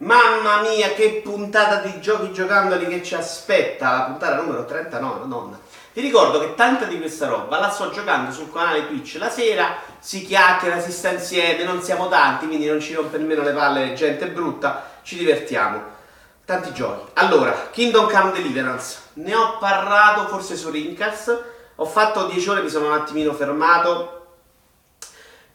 Mamma mia, che puntata di giochi giocandoli che ci aspetta! La puntata numero 39, madonna. Vi ricordo che tanta di questa roba la sto giocando sul canale Twitch la sera, si chiacchiera, si sta insieme, non siamo tanti, quindi non ci rompe nemmeno le palle gente brutta, ci divertiamo. Tanti giochi. Allora, Kingdom Come Deliverance. Ne ho parlato forse su Rincas. Ho fatto 10 ore, mi sono un attimino fermato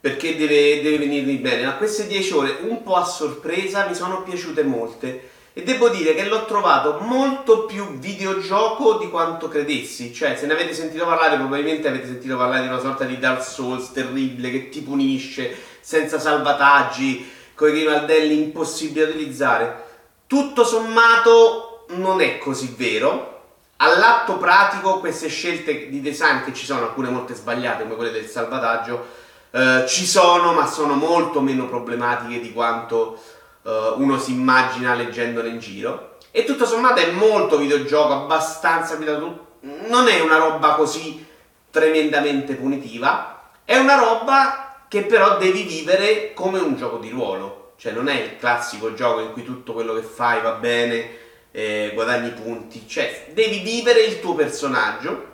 perché deve, deve venirmi bene. Ma queste 10 ore, un po' a sorpresa, mi sono piaciute molte. E devo dire che l'ho trovato molto più videogioco di quanto credessi. Cioè, se ne avete sentito parlare, probabilmente avete sentito parlare di una sorta di Dark Souls terribile che ti punisce, senza salvataggi, con i grimaldelli impossibili da utilizzare. Tutto sommato non è così vero. All'atto pratico queste scelte di design che ci sono, alcune molte sbagliate come quelle del salvataggio, eh, ci sono, ma sono molto meno problematiche di quanto uh, uno si immagina leggendole in giro. E tutto sommato è molto videogioco, abbastanza Non è una roba così tremendamente punitiva, è una roba che però devi vivere come un gioco di ruolo. Cioè non è il classico gioco in cui tutto quello che fai va bene, eh, guadagni punti. Cioè devi vivere il tuo personaggio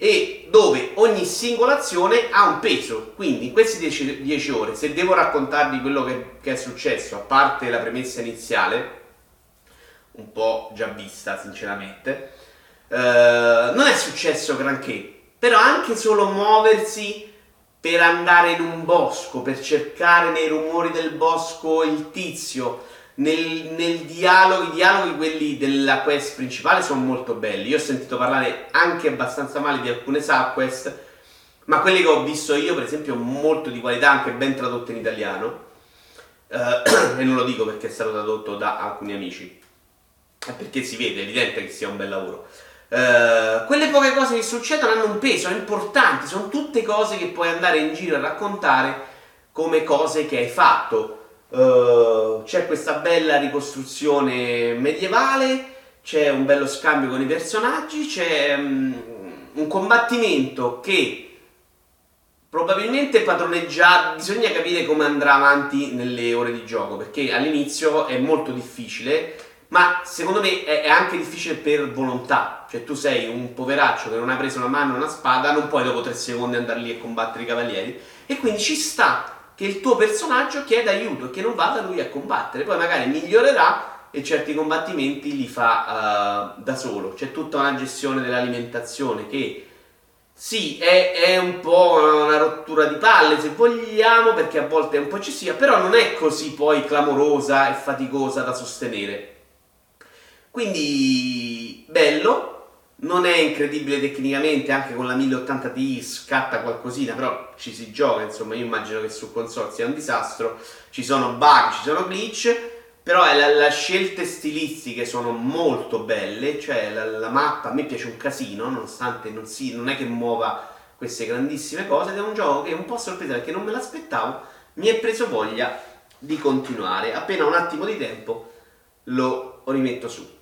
e dove ogni singola azione ha un peso. Quindi in queste 10 ore, se devo raccontarvi quello che, che, è successo, a parte la premessa iniziale, un po' già vista sinceramente, eh, non è successo granché. Però anche solo muoversi per andare in un bosco, per cercare nei rumori del bosco il tizio, nel, nel dialogo, i dialoghi quelli della quest principale sono molto belli. Io ho sentito parlare anche abbastanza male di alcune subquest, ma quelli che ho visto io, per esempio, molto di qualità, anche ben tradotte in italiano. Uh, e non lo dico perché è stato tradotto da alcuni amici, è perché si vede, è evidente che sia un bel lavoro. Uh, quelle poche cose che succedono hanno un peso, sono importanti, sono tutte cose che puoi andare in giro a raccontare come cose che hai fatto Uh, c'è questa bella ricostruzione medievale, c'è un bello scambio con i personaggi, c'è um, un combattimento che probabilmente padroneggia, bisogna capire come andrà avanti nelle ore di gioco, perché all'inizio è molto difficile, ma secondo me è, è anche difficile per volontà, cioè tu sei un poveraccio che non ha preso una mano e una spada, non puoi dopo tre secondi andare lì e combattere i cavalieri, e quindi ci sta che il tuo personaggio chieda aiuto e che non vada lui a combattere. Poi magari migliorerà e certi combattimenti li fa uh, da solo. C'è tutta una gestione dell'alimentazione che sì, è, è, un po' una rottura di palle se vogliamo, perché a volte un po' ci sia, però non è così poi clamorosa e faticosa da sostenere. Quindi bello, non è incredibile tecnicamente, anche con la 1080 Ti scatta qualcosina, però ci si gioca, insomma, io immagino che su console sia un disastro, ci sono bug, ci sono glitch, però le scelte stilistiche sono molto belle, cioè la, la, mappa a me piace un casino, nonostante non, si, non è che muova queste grandissime cose, ed è un gioco che è un po' sorpresa perché non me l'aspettavo, mi è preso voglia di continuare, appena un attimo di tempo lo rimetto su.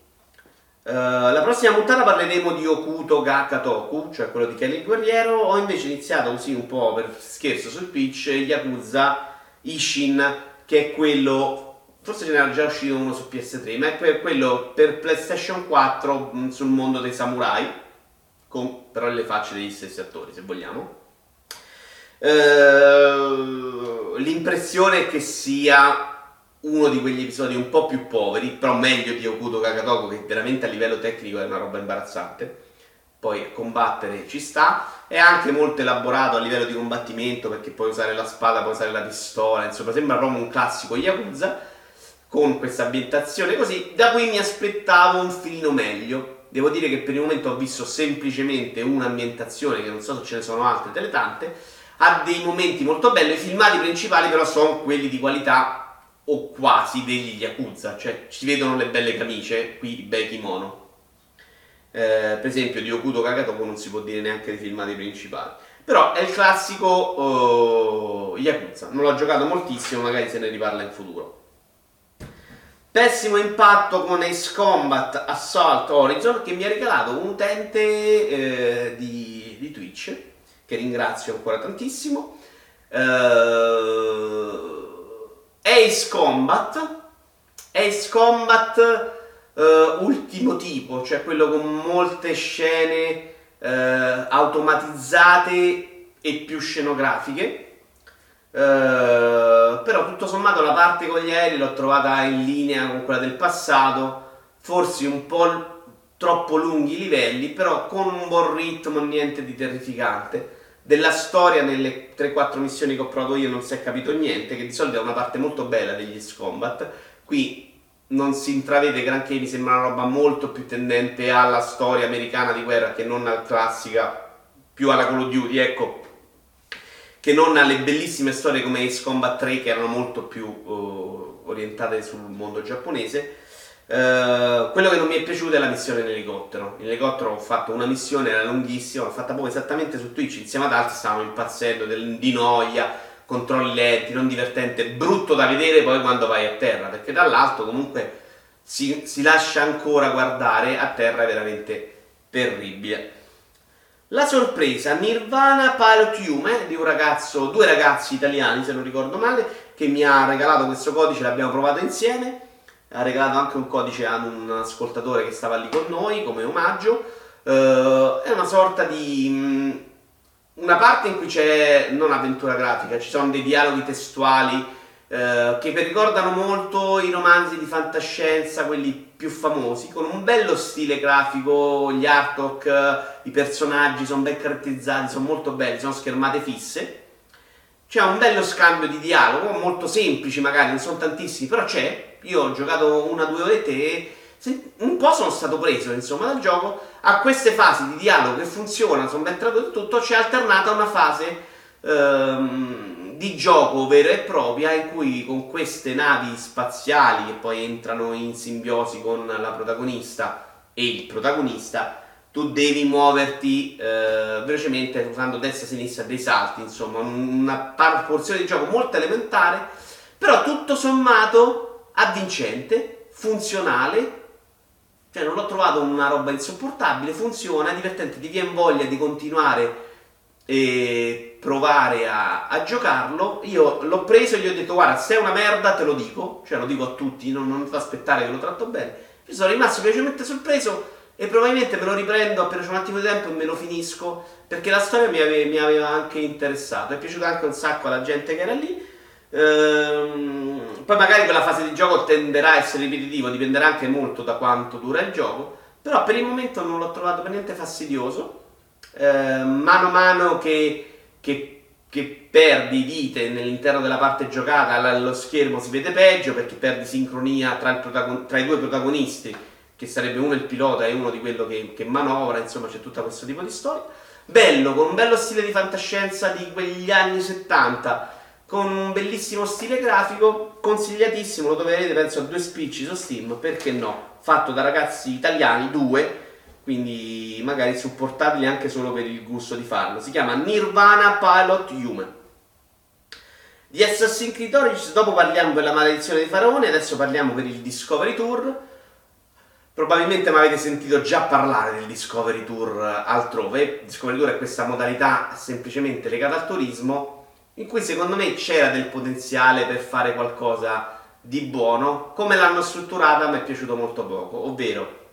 Uh, la prossima puntata parleremo di Okuto ga Katoku, cioè quello di Kelly Guerriero. Ho invece iniziato così un po' per scherzo sul pitch Yakuza Ishin, che è quello, forse ce n'era già uscito uno su PS3, ma è quello per PlayStation 4 mh, mm, sul mondo dei samurai, con però le facce degli stessi attori, se vogliamo. Uh, l'impressione è che sia uno di quegli episodi un po' più poveri, però meglio di Okuto Kakatoko che veramente a livello tecnico è una roba imbarazzante. Poi combattere ci sta, è anche molto elaborato a livello di combattimento perché puoi usare la spada, puoi usare la pistola, insomma sembra proprio un classico Yakuza con questa ambientazione così, da cui mi aspettavo un filino meglio. Devo dire che per il momento ho visto semplicemente un'ambientazione, che non so se ce ne sono altre delle tante, ha dei momenti molto belli, i filmati principali però sono quelli di qualità o quasi degli Yakuza, cioè ci vedono le belle camicie, qui i bei kimono. Eh, per esempio di Okuto Kagatoku non si può dire neanche dei filmati principali. Però è il classico uh, Yakuza, non l'ho giocato moltissimo, magari se ne riparla in futuro. Pessimo impatto con Ace Combat Assault Horizon che mi ha regalato un utente eh, di, di, Twitch, che ringrazio ancora tantissimo. Eh, Ace Combat Ace Combat uh, ultimo tipo, cioè quello con molte scene uh, automatizzate e più scenografiche. Uh, però tutto sommato la parte con gli aerei l'ho trovata in linea con quella del passato, forse un po' troppo lunghi i livelli, però con un buon ritmo, niente di terrificante. Della storia nelle 3-4 missioni che ho provato io non si è capito niente, che di solito è una parte molto bella degli Scombat. Qui non si intravede granché, mi sembra una roba molto più tendente alla storia americana di guerra che non al classica, più alla Call of Duty, ecco, che non alle bellissime storie come Ace Combat 3 che erano molto più uh, orientate sul mondo giapponese. Uh, quello che non mi è piaciuto è la missione in elicottero. In elicottero ho fatto una missione, era lunghissima, l'ho fatta proprio esattamente su Twitch, insieme ad altri stavamo impazzendo del, di noia, controlli lenti, non divertente, brutto da vedere poi quando vai a terra, perché dall'alto comunque si, si lascia ancora guardare, a terra è veramente terribile. La sorpresa Nirvana Pilot Hume di un ragazzo, due ragazzi italiani se non ricordo male, che mi ha regalato questo codice, l'abbiamo provato insieme, ha regalato anche un codice ad un ascoltatore che stava lì con noi come omaggio. Uh, è una sorta di mh, mm, una parte in cui c'è non avventura grafica, ci sono dei dialoghi testuali eh, che ricordano molto i romanzi di fantascienza, quelli più famosi, con un bello stile grafico, gli artwork, i personaggi sono ben caratterizzati, sono molto belli, sono schermate fisse. C'è un bello scambio di dialogo, molto semplici magari, non sono tantissimi, però c'è. Io ho giocato una o due orette e un po' sono stato preso insomma dal gioco a queste fasi di dialogo che funzionano, sono ben tradotto tutto, c'è alternata una fase ehm, di gioco vera e propria in cui con queste navi spaziali che poi entrano in simbiosi con la protagonista e il protagonista tu devi muoverti eh, velocemente usando destra e sinistra dei salti, insomma, una porzione di gioco molto elementare, però tutto sommato avvincente, funzionale cioè non l'ho trovato una roba insopportabile, funziona, è divertente, ti viene voglia di continuare e provare a, a, giocarlo. Io l'ho preso e gli ho detto guarda, se è una merda te lo dico, cioè lo dico a tutti, non, non ti aspettare che lo tratto bene. Io sono rimasto piacevolmente sorpreso e probabilmente me lo riprendo appena c'è un attimo di tempo e me lo finisco perché la storia mi, ave, mi aveva anche interessato. È piaciuto anche un sacco alla gente che era lì. Ehm, poi magari quella fase di gioco tenderà a essere ripetitivo, dipenderà anche molto da quanto dura il gioco, però per il momento non l'ho trovato per niente fastidioso. Ehm, mano a mano che, che, che perdi vite nell'interno della parte giocata, lo schermo si vede peggio perché perdi sincronia tra, protagon- tra i due protagonisti, che sarebbe uno il pilota e uno di quello che, che manovra, insomma c'è tutto questo tipo di storia. Bello, con un bello stile di fantascienza di quegli anni 70 con un bellissimo stile grafico, consigliatissimo, lo troverete penso a due spicci su Steam, perché no? Fatto da ragazzi italiani, due, quindi magari supportabili anche solo per il gusto di farlo. Si chiama Nirvana Pilot Human. Di Assassin's Creed Origins dopo parliamo per la maledizione di Faraone, adesso parliamo per il Discovery Tour. Probabilmente mi avete sentito già parlare del Discovery Tour altrove. Discovery Tour è questa modalità semplicemente legata al turismo in cui secondo me c'era del potenziale per fare qualcosa di buono, come l'hanno strutturata mi è piaciuto molto poco, ovvero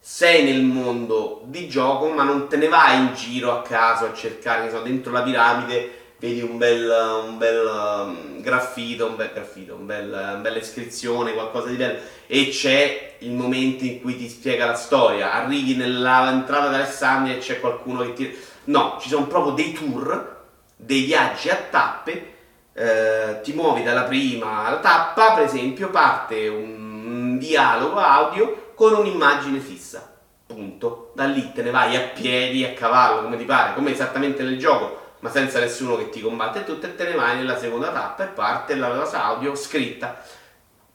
sei nel mondo di gioco ma non te ne vai in giro a caso a cercare, che so, dentro la piramide vedi un bel, un bel um, graffito, un bel graffito, un bel, una bella iscrizione, qualcosa di bello e c'è il momento in cui ti spiega la storia, arrivi nell'entrata d'Alessandria e c'è qualcuno che ti... No, ci sono proprio dei tour dei viaggi a tappe, eh, ti muovi dalla prima tappa, per esempio, parte un dialogo audio con un'immagine fissa. Punto. Da lì te ne vai a piedi, a cavallo, come ti pare, come esattamente nel gioco, ma senza nessuno che ti combatte tutto e te ne vai nella seconda tappa e parte la cosa audio scritta.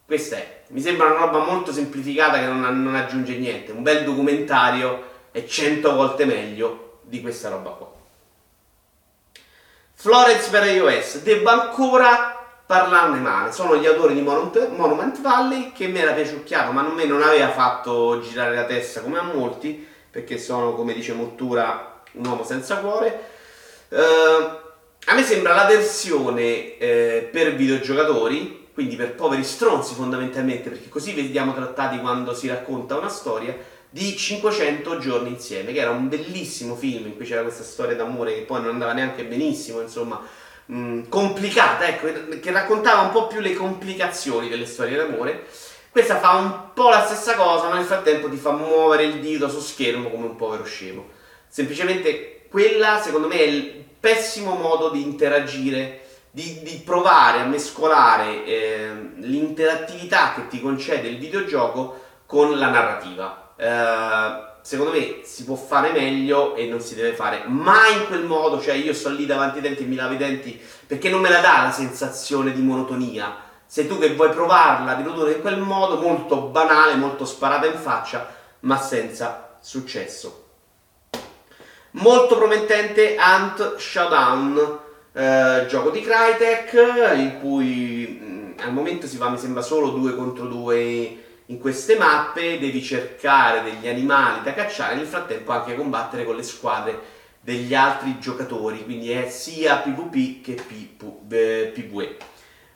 Questa è. Mi sembra una roba molto semplificata che non, non aggiunge niente. Un bel documentario è cento volte meglio di questa roba qua. Florence per iOS, devo ancora parlarne male. Sono gli autori di Monument Valley che mi era piaciucchiato, ma a me non aveva fatto girare la testa come a molti, perché sono, come dice Mottura, un uomo senza cuore. Uh, a me sembra la versione eh, per videogiocatori quindi per poveri stronzi fondamentalmente, perché così vediamo trattati quando si racconta una storia, di 500 giorni insieme, che era un bellissimo film in cui c'era questa storia d'amore che poi non andava neanche benissimo, insomma, mh, complicata, ecco, che raccontava un po' più le complicazioni delle storie d'amore. Questa fa un po' la stessa cosa, ma nel frattempo ti fa muovere il dito su schermo come un povero scemo. Semplicemente quella, secondo me, è il pessimo modo di interagire di, di, provare a mescolare eh, l'interattività che ti concede il videogioco con la narrativa. Eh, secondo me si può fare meglio e non si deve fare mai in quel modo, cioè io sto lì davanti ai denti e mi lavo i denti perché non me la dà la sensazione di monotonia. Sei tu che vuoi provarla, riprodurre in quel modo molto banale, molto sparata in faccia, ma senza successo. Molto promettente Ant Showdown eh, gioco di Crytek in cui mh, mm, al momento si fa mi sembra solo 2 contro 2 in queste mappe, devi cercare degli animali da cacciare e nel frattempo anche combattere con le squadre degli altri giocatori, quindi è sia PvP che PvE.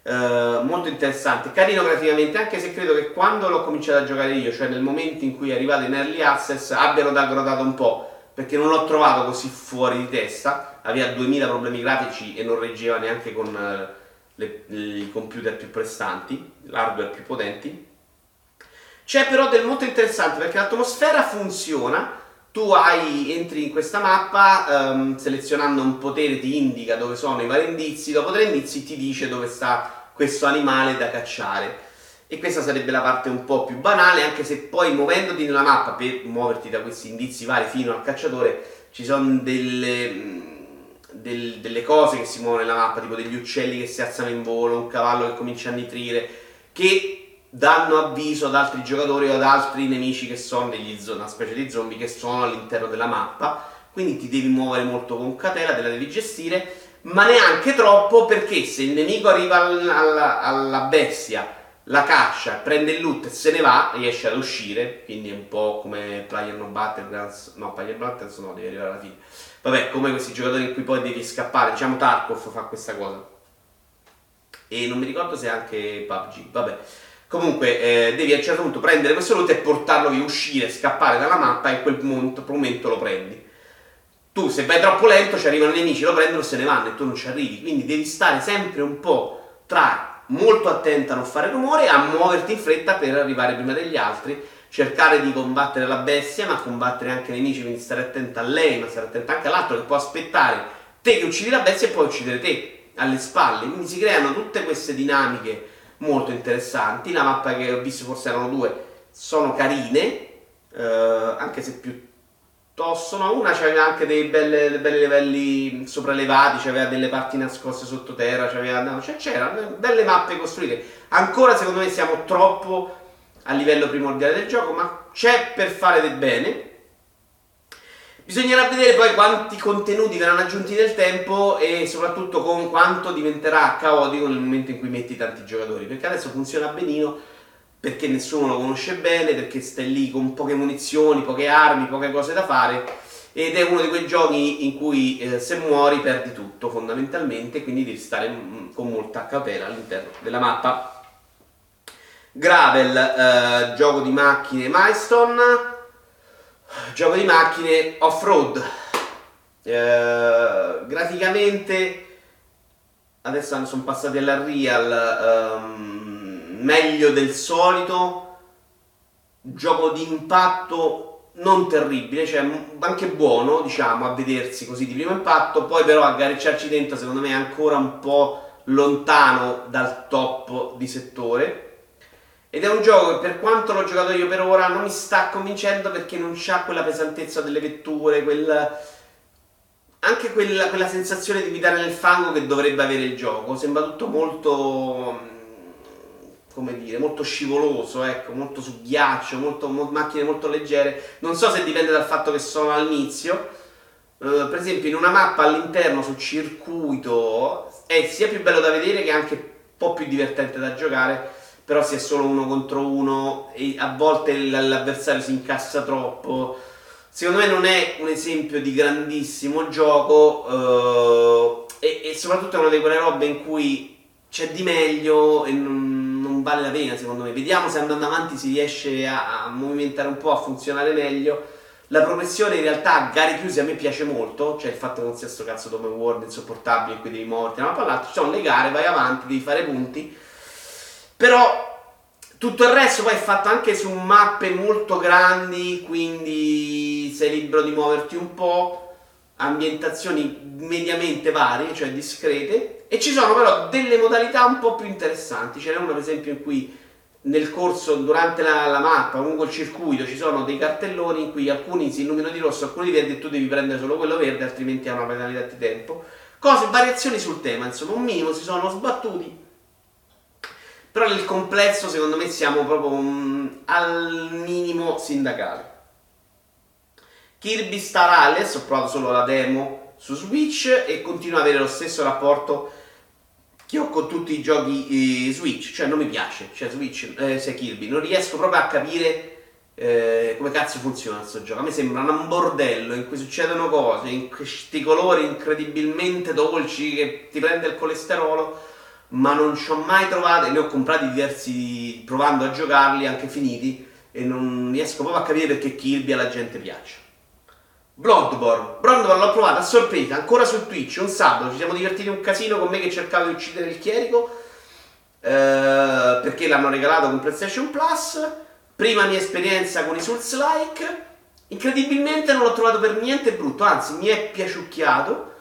Uh, molto interessante, carino graficamente, anche se credo che quando l'ho cominciato a giocare io, cioè nel momento in cui è arrivato in early access, abbiano daggradato un po', perché non l'ho trovato così fuori di testa, aveva 2000 problemi grafici e non reggeva neanche con uh, le, i computer più prestanti, l'hardware più potenti. C'è però del molto interessante perché l'atmosfera funziona, tu hai, entri in questa mappa, um, selezionando un potere ti indica dove sono i vari indizi, dopo tre indizi ti dice dove sta questo animale da cacciare. E questa sarebbe la parte un po' più banale, anche se poi muovendoti nella mappa per muoverti da questi indizi vari fino al cacciatore, ci sono delle, del, delle cose che si muovono nella mappa, tipo degli uccelli che si alzano in volo, un cavallo che comincia a nitrire, che danno avviso ad altri giocatori o ad altri nemici che sono degli una specie di zombie che sono all'interno della mappa. Quindi ti devi muovere molto con catena, te la devi gestire, ma neanche troppo perché se il nemico arriva alla, alla bestia, la caccia, prende il loot e se ne va, riesce ad uscire, quindi è un po' come Player No Battlegrounds, no, Player Battlegrounds no, devi arrivare alla fine. Vabbè, come questi giocatori in cui poi devi scappare, diciamo Tarkov fa questa cosa. E non mi ricordo se anche PUBG, vabbè. Comunque eh, devi a un certo punto prendere questo loot e portarlo via, uscire, scappare dalla mappa e in quel momento, momento lo prendi. Tu se vai troppo lento ci arrivano i nemici, lo prendono e se ne vanno e tu non ci arrivi. Quindi devi stare sempre un po' tra molto attento a non fare rumore a muoverti in fretta per arrivare prima degli altri, cercare di combattere la bestia, ma combattere anche i nemici, quindi stare attento a lei, ma stare attento anche all'altro che può aspettare te che uccidi la bestia e poi uccidere te alle spalle. Quindi si creano tutte queste dinamiche molto interessanti. La mappa che ho visto, forse erano due, sono carine, eh, anche se piuttosto no. Una c'aveva anche dei belli, belli livelli sopraelevati, c'aveva delle parti nascoste sottoterra, c'aveva, no, cioè, c'erano belle mappe costruite. Ancora secondo me siamo troppo a livello primordiale del gioco, ma c'è per fare del bene. Bisognerà vedere poi quanti contenuti verranno aggiunti nel tempo e soprattutto con quanto diventerà caotico nel momento in cui metti tanti giocatori, perché adesso funziona benino perché nessuno lo conosce bene, perché stai lì con poche munizioni, poche armi, poche cose da fare ed è uno di quei giochi in cui eh, se muori perdi tutto fondamentalmente, quindi devi stare mm, con molta cautela all'interno della mappa. Gravel, eh, gioco di macchine milestone Gioco di macchine off-road. Eh, graficamente adesso sono passati alla real um, meglio del solito. Gioco di impatto non terribile, cioè anche buono, diciamo, a vedersi così di primo impatto, poi però a gareggiarci dentro secondo me è ancora un po' lontano dal top di settore ed è un gioco che per quanto l'ho giocato io per ora non mi sta convincendo perché non c'ha quella pesantezza delle vetture, quel... anche quella, quella, sensazione di guidare nel fango che dovrebbe avere il gioco. Sembra tutto molto, come dire, molto scivoloso, ecco, molto su ghiaccio, molto, mo, macchine molto leggere. Non so se dipende dal fatto che sono all'inizio. Uh, per esempio in una mappa all'interno sul circuito è sia più bello da vedere che anche un po' più divertente da giocare però se è solo uno contro uno e a volte l'avversario si incassa troppo. Secondo me non è un esempio di grandissimo gioco eh, e, e, soprattutto è una di quelle robe in cui c'è di meglio e non, vale la pena secondo me. Vediamo se andando avanti si riesce a, a movimentare un po', a funzionare meglio. La progressione in realtà a gare chiuse a me piace molto, cioè il fatto che non sia sto cazzo open world insopportabile in cui devi morti, ma poi l'altro ci sono le gare, vai avanti, devi fare punti. Però tutto il resto poi è fatto anche su mappe molto grandi, quindi sei libero di muoverti un po', ambientazioni mediamente varie, cioè discrete, e ci sono però delle modalità un po' più interessanti. Ce n'è una per esempio in cui nel corso, durante la, la mappa, lungo il circuito, ci sono dei cartelloni in cui alcuni si illuminano di rosso, alcuni di verde e tu devi prendere solo quello verde, altrimenti ha una penalità di tempo. Cose, variazioni sul tema, insomma, un minimo si sono sbattuti però nel complesso secondo me siamo proprio um, al minimo sindacale. Kirby Star Allies, ho provato solo la demo su Switch e continuo ad avere lo stesso rapporto che ho con tutti i giochi eh, Switch, cioè non mi piace, cioè Switch, eh, sia Kirby, non riesco proprio a capire eh, come cazzo funziona questo gioco. A me sembra un bordello in cui succedono cose, in questi colori incredibilmente dolci che ti prende il colesterolo ma non ci ho mai trovato, e ne ho comprati diversi provando a giocarli, anche finiti, e non riesco proprio a capire perché Kirby alla gente piace. Bloodborne, Bloodborne l'ho provato a sorpresa, ancora su Twitch, un sabato, ci siamo divertiti un casino con me che cercavo di uccidere il chierico, eh, perché l'hanno regalato con PlayStation Plus, prima mia esperienza con i Souls-like, incredibilmente non l'ho trovato per niente brutto, anzi mi è piaciucchiato,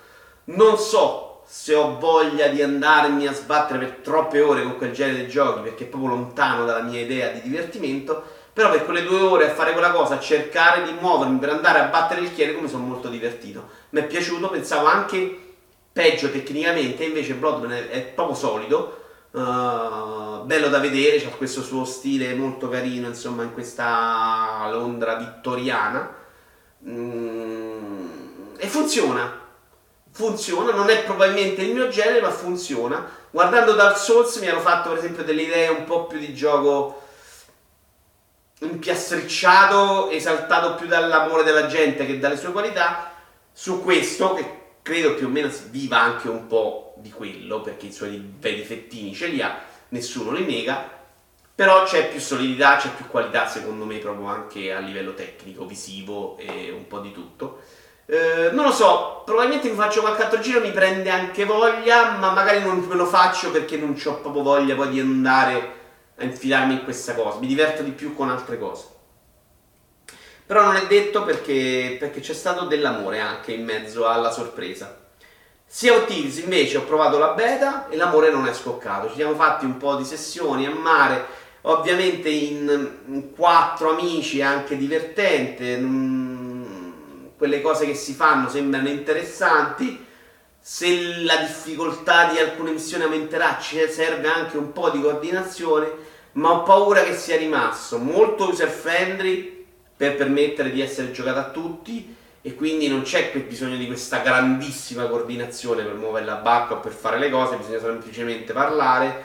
non so se ho voglia di andarmi a sbattere per troppe ore con quel genere di giochi perché è proprio lontano dalla mia idea di divertimento, però per quelle due ore a fare quella cosa, a cercare di muovermi per andare a battere il chierico mi sono molto divertito. Mi è piaciuto, pensavo anche peggio tecnicamente, invece Bloodborne è, proprio solido, uh, bello da vedere, ha questo suo stile molto carino, insomma, in questa Londra vittoriana. Mm, e funziona, funziona, non è probabilmente il mio genere, ma funziona. Guardando Dark Souls mi hanno fatto per esempio delle idee un po' più di gioco impiastricciato, esaltato più dall'amore della gente che dalle sue qualità. Su questo, che credo più o meno viva anche un po' di quello, perché i suoi bei difettini ce li ha, nessuno li nega. Però c'è più solidità, c'è più qualità secondo me proprio anche a livello tecnico, visivo e un po' di tutto. Eh, non lo so, probabilmente mi faccio qualche altro giro, mi prende anche voglia, ma magari non me lo faccio perché non ho proprio voglia poi di andare a infilarmi in questa cosa. Mi diverto di più con altre cose. Però non è detto perché, perché c'è stato dell'amore anche in mezzo alla sorpresa. Sia Thieves invece ho provato la beta e l'amore non è scoccato. Ci siamo fatti un po' di sessioni a mare, ovviamente in, quattro amici, è anche divertente. Non, quelle cose che si fanno sembrano interessanti, se la difficoltà di alcune missioni aumenterà ci serve anche un po' di coordinazione, ma ho paura che sia rimasto molto user friendly per permettere di essere giocato a tutti e quindi non c'è bisogno di questa grandissima coordinazione per muovere la barca o per fare le cose, bisogna semplicemente parlare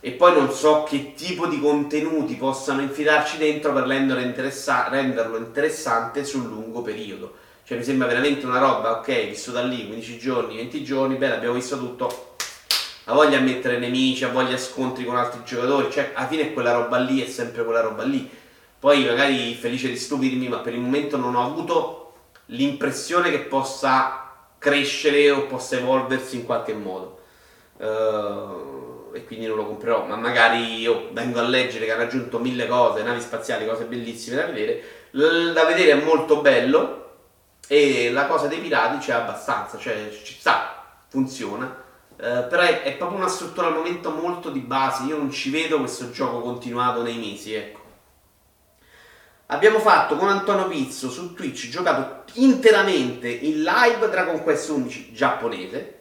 e poi non so che tipo di contenuti possano infilarci dentro per renderlo, interessa- renderlo interessante sul lungo periodo. Cioè mi sembra veramente una roba, ok, visto da lì 15 giorni, 20 giorni, bene, abbiamo visto tutto. Ha voglia a mettere nemici, ha voglia a scontri con altri giocatori, cioè alla fine quella roba lì è sempre quella roba lì. Poi magari felice di stupirmi, ma per il momento non ho avuto l'impressione che possa crescere o possa evolversi in qualche modo. Uh, e quindi non lo comprerò, ma magari io vengo a leggere che ha raggiunto mille cose, navi spaziali, cose bellissime da vedere. Da vedere è molto bello e la cosa dei pirati c'è abbastanza, cioè ci sta, funziona. Uh, però è, è, proprio una struttura al momento molto di base, io non ci vedo questo gioco continuato nei mesi, ecco. Abbiamo fatto con Antonio Pizzo su Twitch, giocato interamente in live Dragon Quest 11 giapponese,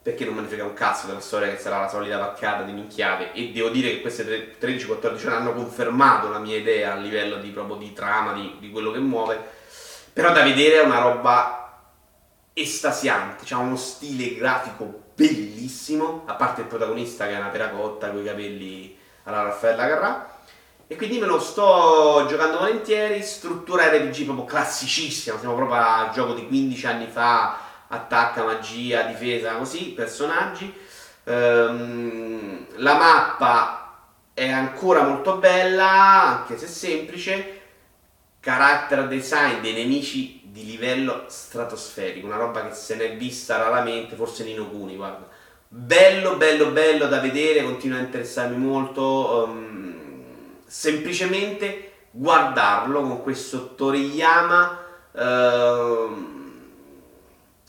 perché non me ne frega un cazzo della storia che sarà la solita vaccata di minchiate. E devo dire che queste 13-14 ore hanno confermato la mia idea a livello di, proprio di trama, di, di quello che muove. Però da vedere è una roba estasiante, c'ha uno stile grafico bellissimo, a parte il protagonista che è una terracotta con i capelli alla Raffaella Carrà. E quindi me lo sto giocando volentieri, struttura RPG proprio classicissima, siamo proprio a gioco di 15 anni fa attacca, magia, difesa, così, personaggi. Ehm, la mappa è ancora molto bella, anche se semplice. Character design dei nemici di livello stratosferico, una roba che se ne è vista raramente, forse Nino Cuni, guarda. Bello, bello, bello da vedere, continua a interessarmi molto. Um, semplicemente guardarlo con questo Toriyama uh,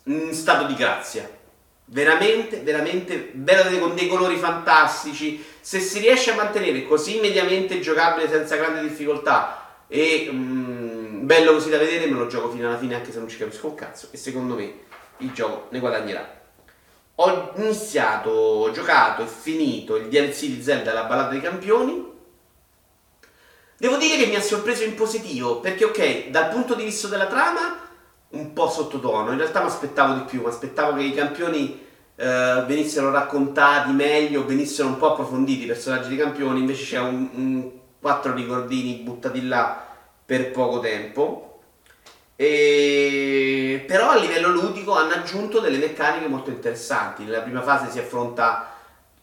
in stato di grazia veramente, veramente bello con dei colori fantastici. Se si riesce a mantenere così mediamente giocabile senza grande difficoltà e mm, bello così da vedere, me lo gioco fino alla fine anche se non ci capisco un cazzo. E secondo me il gioco ne guadagnerà. Ho iniziato, ho giocato e finito il DLC di Zelda La ballata dei campioni. Devo dire che mi ha sorpreso in positivo, perché ok, dal punto di vista della trama un po' sottotono. In realtà mi aspettavo di più, mi aspettavo che i campioni eh, venissero raccontati meglio, venissero un po' approfonditi i personaggi dei campioni, invece c'è un, un quattro ricordini buttati là per poco tempo. E... Però a livello ludico hanno aggiunto delle meccaniche molto interessanti. Nella prima fase si affronta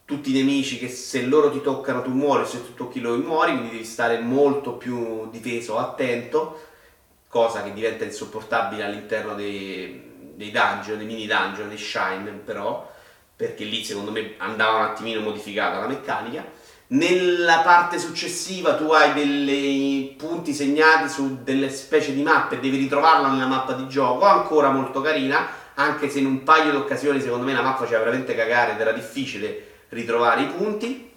tutti i nemici che se loro ti toccano tu muori, se tu tocchi loro muori, quindi devi stare molto più difeso, attento cosa che diventa insopportabile all'interno dei, dei dungeon, dei mini dungeon, dei shine però, perché lì secondo me andava un attimino modificata la meccanica. Nella parte successiva tu hai dei punti segnati su delle specie di mappe, devi ritrovarla nella mappa di gioco, ancora molto carina, anche se in un paio di occasioni secondo me la mappa faceva veramente cagare ed era difficile ritrovare i punti.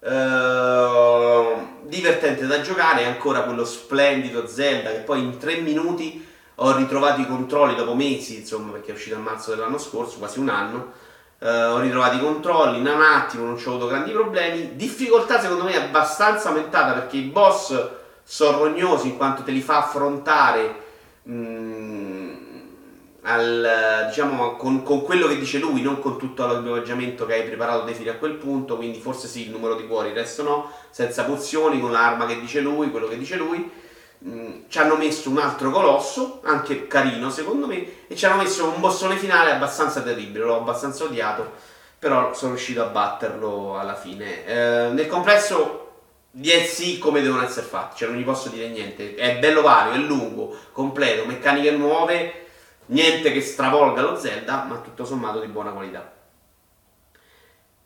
Uh, divertente da giocare, ancora quello splendido Zelda che poi in tre minuti ho ritrovato i controlli dopo mesi, insomma, perché è uscito a marzo dell'anno scorso, quasi un anno. Uh, ho ritrovato i controlli in un attimo, non ci ho avuto grandi problemi. Difficoltà secondo me abbastanza aumentata perché i boss sono rognosi in quanto te li fa affrontare. Mh, al, diciamo, con, con, quello che dice lui, non con tutto l'equipaggiamento che hai preparato dei fili a quel punto, quindi forse sì, il numero di cuori, il resto no, senza pozioni, con l'arma che dice lui, quello che dice lui. Ci hanno messo un altro colosso, anche carino secondo me, e ci hanno messo un bossone finale abbastanza terribile, l'ho abbastanza odiato, però sono riuscito a batterlo alla fine. Eh, nel complesso DLC come devono essere fatti, cioè non gli posso dire niente, è bello vario, è lungo, completo, meccaniche nuove Niente che stravolga lo Zelda, ma tutto sommato di buona qualità.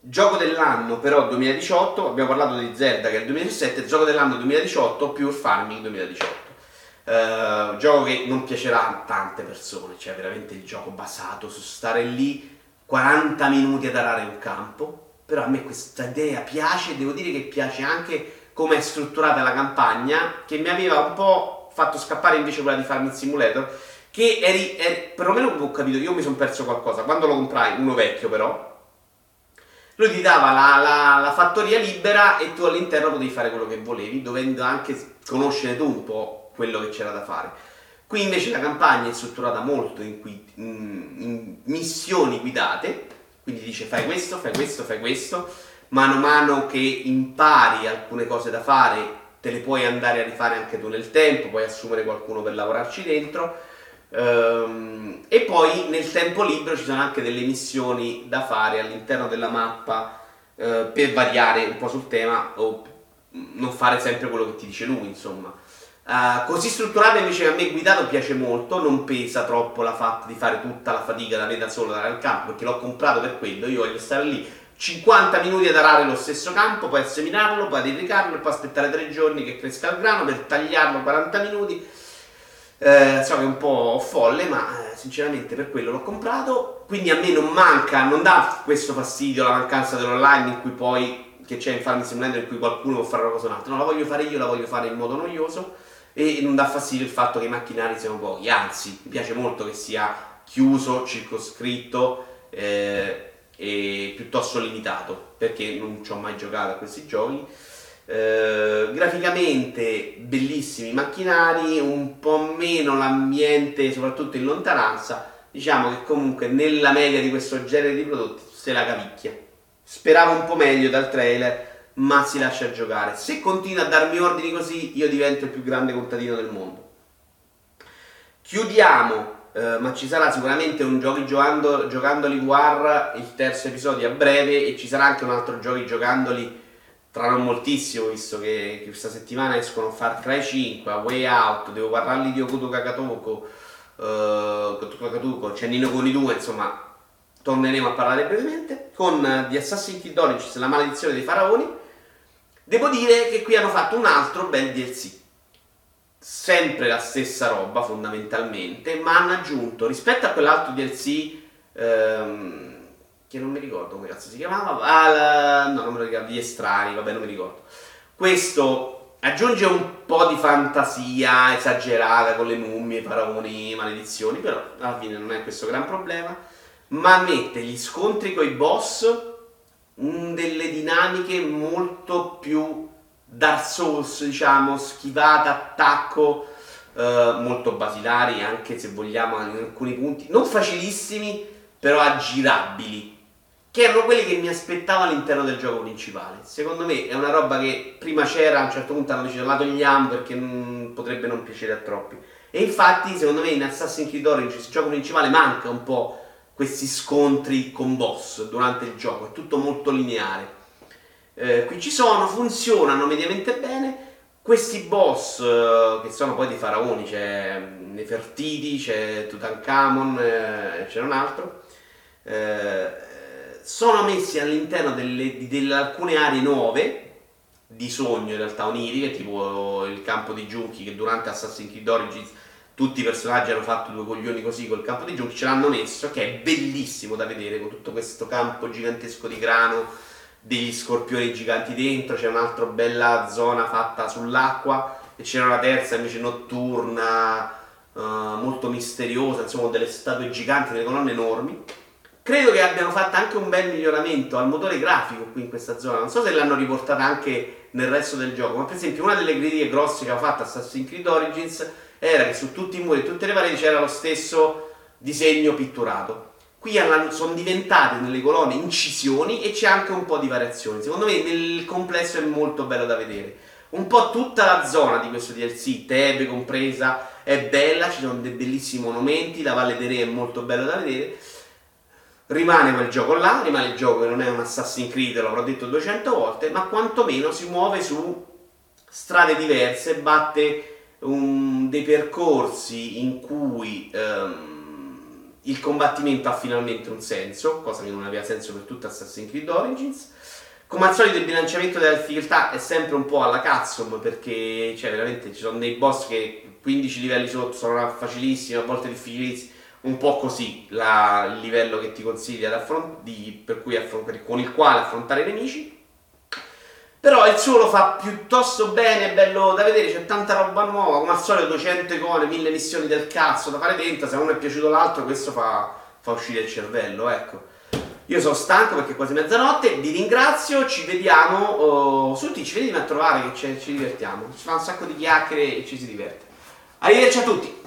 Gioco dell'anno però 2018, abbiamo parlato di Zelda che è il 2017, gioco dell'anno 2018 Pure Farming 2018. Uh, gioco che non piacerà a tante persone, cioè veramente il gioco basato su stare lì 40 minuti ad arare un campo, però a me questa idea piace, devo dire che piace anche come è strutturata la campagna, che mi aveva un po' fatto scappare invece quella di Farming Simulator, che eri, eri perlomeno ho capito, io mi sono perso qualcosa, quando lo comprai, uno vecchio però, lui ti dava la, la, la, fattoria libera e tu all'interno potevi fare quello che volevi, dovendo anche conoscere tu un po' quello che c'era da fare. Qui invece la campagna è strutturata molto in, in, in missioni guidate, quindi dice fai questo, fai questo, fai questo, mano a mano che impari alcune cose da fare te le puoi andare a rifare anche tu nel tempo, puoi assumere qualcuno per lavorarci dentro Um, e poi nel tempo libero ci sono anche delle missioni da fare all'interno della mappa uh, per variare un po' sul tema o non fare sempre quello che ti dice lui, insomma. Uh, così strutturata invece a me guidato piace molto, non pesa troppo la fatta di fare tutta la fatica da me da solo dare al campo, perché l'ho comprato per quello, io voglio stare lì 50 minuti ad arare lo stesso campo, poi a seminarlo, poi ad irrigarlo poi aspettare 3 giorni che cresca il grano per tagliarlo 40 minuti eh, so che è un po' folle, ma eh, sinceramente per quello l'ho comprato. Quindi a me non manca, non dà questo fastidio la mancanza dell'online in cui poi che c'è in Farming Simulator in cui qualcuno può fare una cosa o un'altra. No, la voglio fare io, la voglio fare in modo noioso e non dà fastidio il fatto che i macchinari siano pochi, anzi, mi piace molto che sia chiuso, circoscritto eh, e piuttosto limitato, perché non ci ho mai giocato a questi giochi. Eh, graficamente bellissimi macchinari, un po' meno l'ambiente, soprattutto in lontananza. Diciamo che comunque nella media di questo genere di prodotti se la cavicchia. Speravo un po' meglio dal trailer, ma si lascia giocare. Se continua a darmi ordini così, io divento il più grande contadino del mondo. Chiudiamo eh, ma ci sarà sicuramente un giochi giocando, giocandoli War, il terzo episodio a breve, e ci sarà anche un altro giochi giocandoli tra non moltissimo, visto che, che questa settimana escono Far Cry 5, A Way Out, devo parlargli di Okuto Kakatoko, uh, Kakatuko, c'è Nino Kuni 2, insomma, torneremo a parlare brevemente, con uh, di Assassin's Creed Origins, la maledizione dei faraoni. Devo dire che qui hanno fatto un altro bel DLC sempre la stessa roba fondamentalmente, ma hanno aggiunto rispetto a quell'altro DLC ehm, che non mi ricordo come cazzo si chiamava, al, no non me lo ricordo, gli estranei, vabbè non mi ricordo. Questo aggiunge un po' di fantasia esagerata con le mummie, faraoni, maledizioni, però alla fine non è questo gran problema, ma mette gli scontri con i boss delle dinamiche molto più Dark Souls, diciamo, schivata, attacco, eh, molto basilari, anche se vogliamo in alcuni punti, non facilissimi, però aggirabili, che erano quelli che mi aspettavo all'interno del gioco principale. Secondo me è una roba che prima c'era, a un certo punto hanno deciso la togliamo perché non, potrebbe non piacere a troppi. E infatti, secondo me, in Assassin's Creed Origins, il gioco principale, manca un po' questi scontri con boss durante il gioco, è tutto molto lineare eh, qui ci sono, funzionano mediamente bene. Questi boss, eh, che sono poi dei faraoni, c'è Nefertiti, c'è Tutankhamon, eh, c'è un altro, eh, sono messi all'interno delle, di delle, alcune aree nuove, di sogno in realtà oniriche, tipo il campo di Giunchi che durante Assassin's Creed Origins tutti i personaggi hanno fatto due coglioni così col campo di Giunchi, ce l'hanno messo, che è bellissimo da vedere con tutto questo campo gigantesco di grano degli scorpioni giganti dentro, c'è un'altra bella zona fatta sull'acqua e c'era una terza invece notturna, uh, molto misteriosa, insomma delle statue giganti, delle colonne enormi. Credo che abbiano fatto anche un bel miglioramento al motore grafico qui in questa zona, non so se l'hanno riportata anche nel resto del gioco, ma per esempio una delle critiche grosse che ha fatto Assassin's Creed Origins era che su tutti i muri e tutte le pareti c'era lo stesso disegno pitturato Qui sono diventate nelle colonne incisioni e c'è anche un po' di variazioni. Secondo me nel complesso è molto bello da vedere. Un po' tutta la zona di questo DLC, Tebe compresa, è bella, ci sono dei bellissimi monumenti, la Valle dei Re è molto bello da vedere. Rimane quel gioco là, rimane il gioco che non è un Assassin's Creed, l'avrò detto 200 volte, ma quantomeno si muove su strade diverse, batte un, dei percorsi in cui... Um, il combattimento ha finalmente un senso, cosa che non aveva senso per tutta Assassin's Creed Origins. Come al solito il bilanciamento della difficoltà è sempre un po' alla cazzom perché cioè, veramente ci sono dei boss che 15 livelli sotto sono facilissimi, a volte difficilissimi, un po' così la, il livello che ti consiglia affront- di, per cui affron- con il quale affrontare i nemici. Però il suo lo fa piuttosto bene, è bello da vedere, c'è tanta roba nuova, come al solito 200 icone, 1000 missioni del cazzo da fare dentro, se uno è piaciuto l'altro questo fa, fa uscire il cervello, ecco. Io sono stanco perché è quasi mezzanotte, vi ringrazio, ci vediamo oh, su Twitch, venitemi a trovare che ci divertiamo, si fa un sacco di chiacchiere e ci si diverte. Arrivederci a tutti!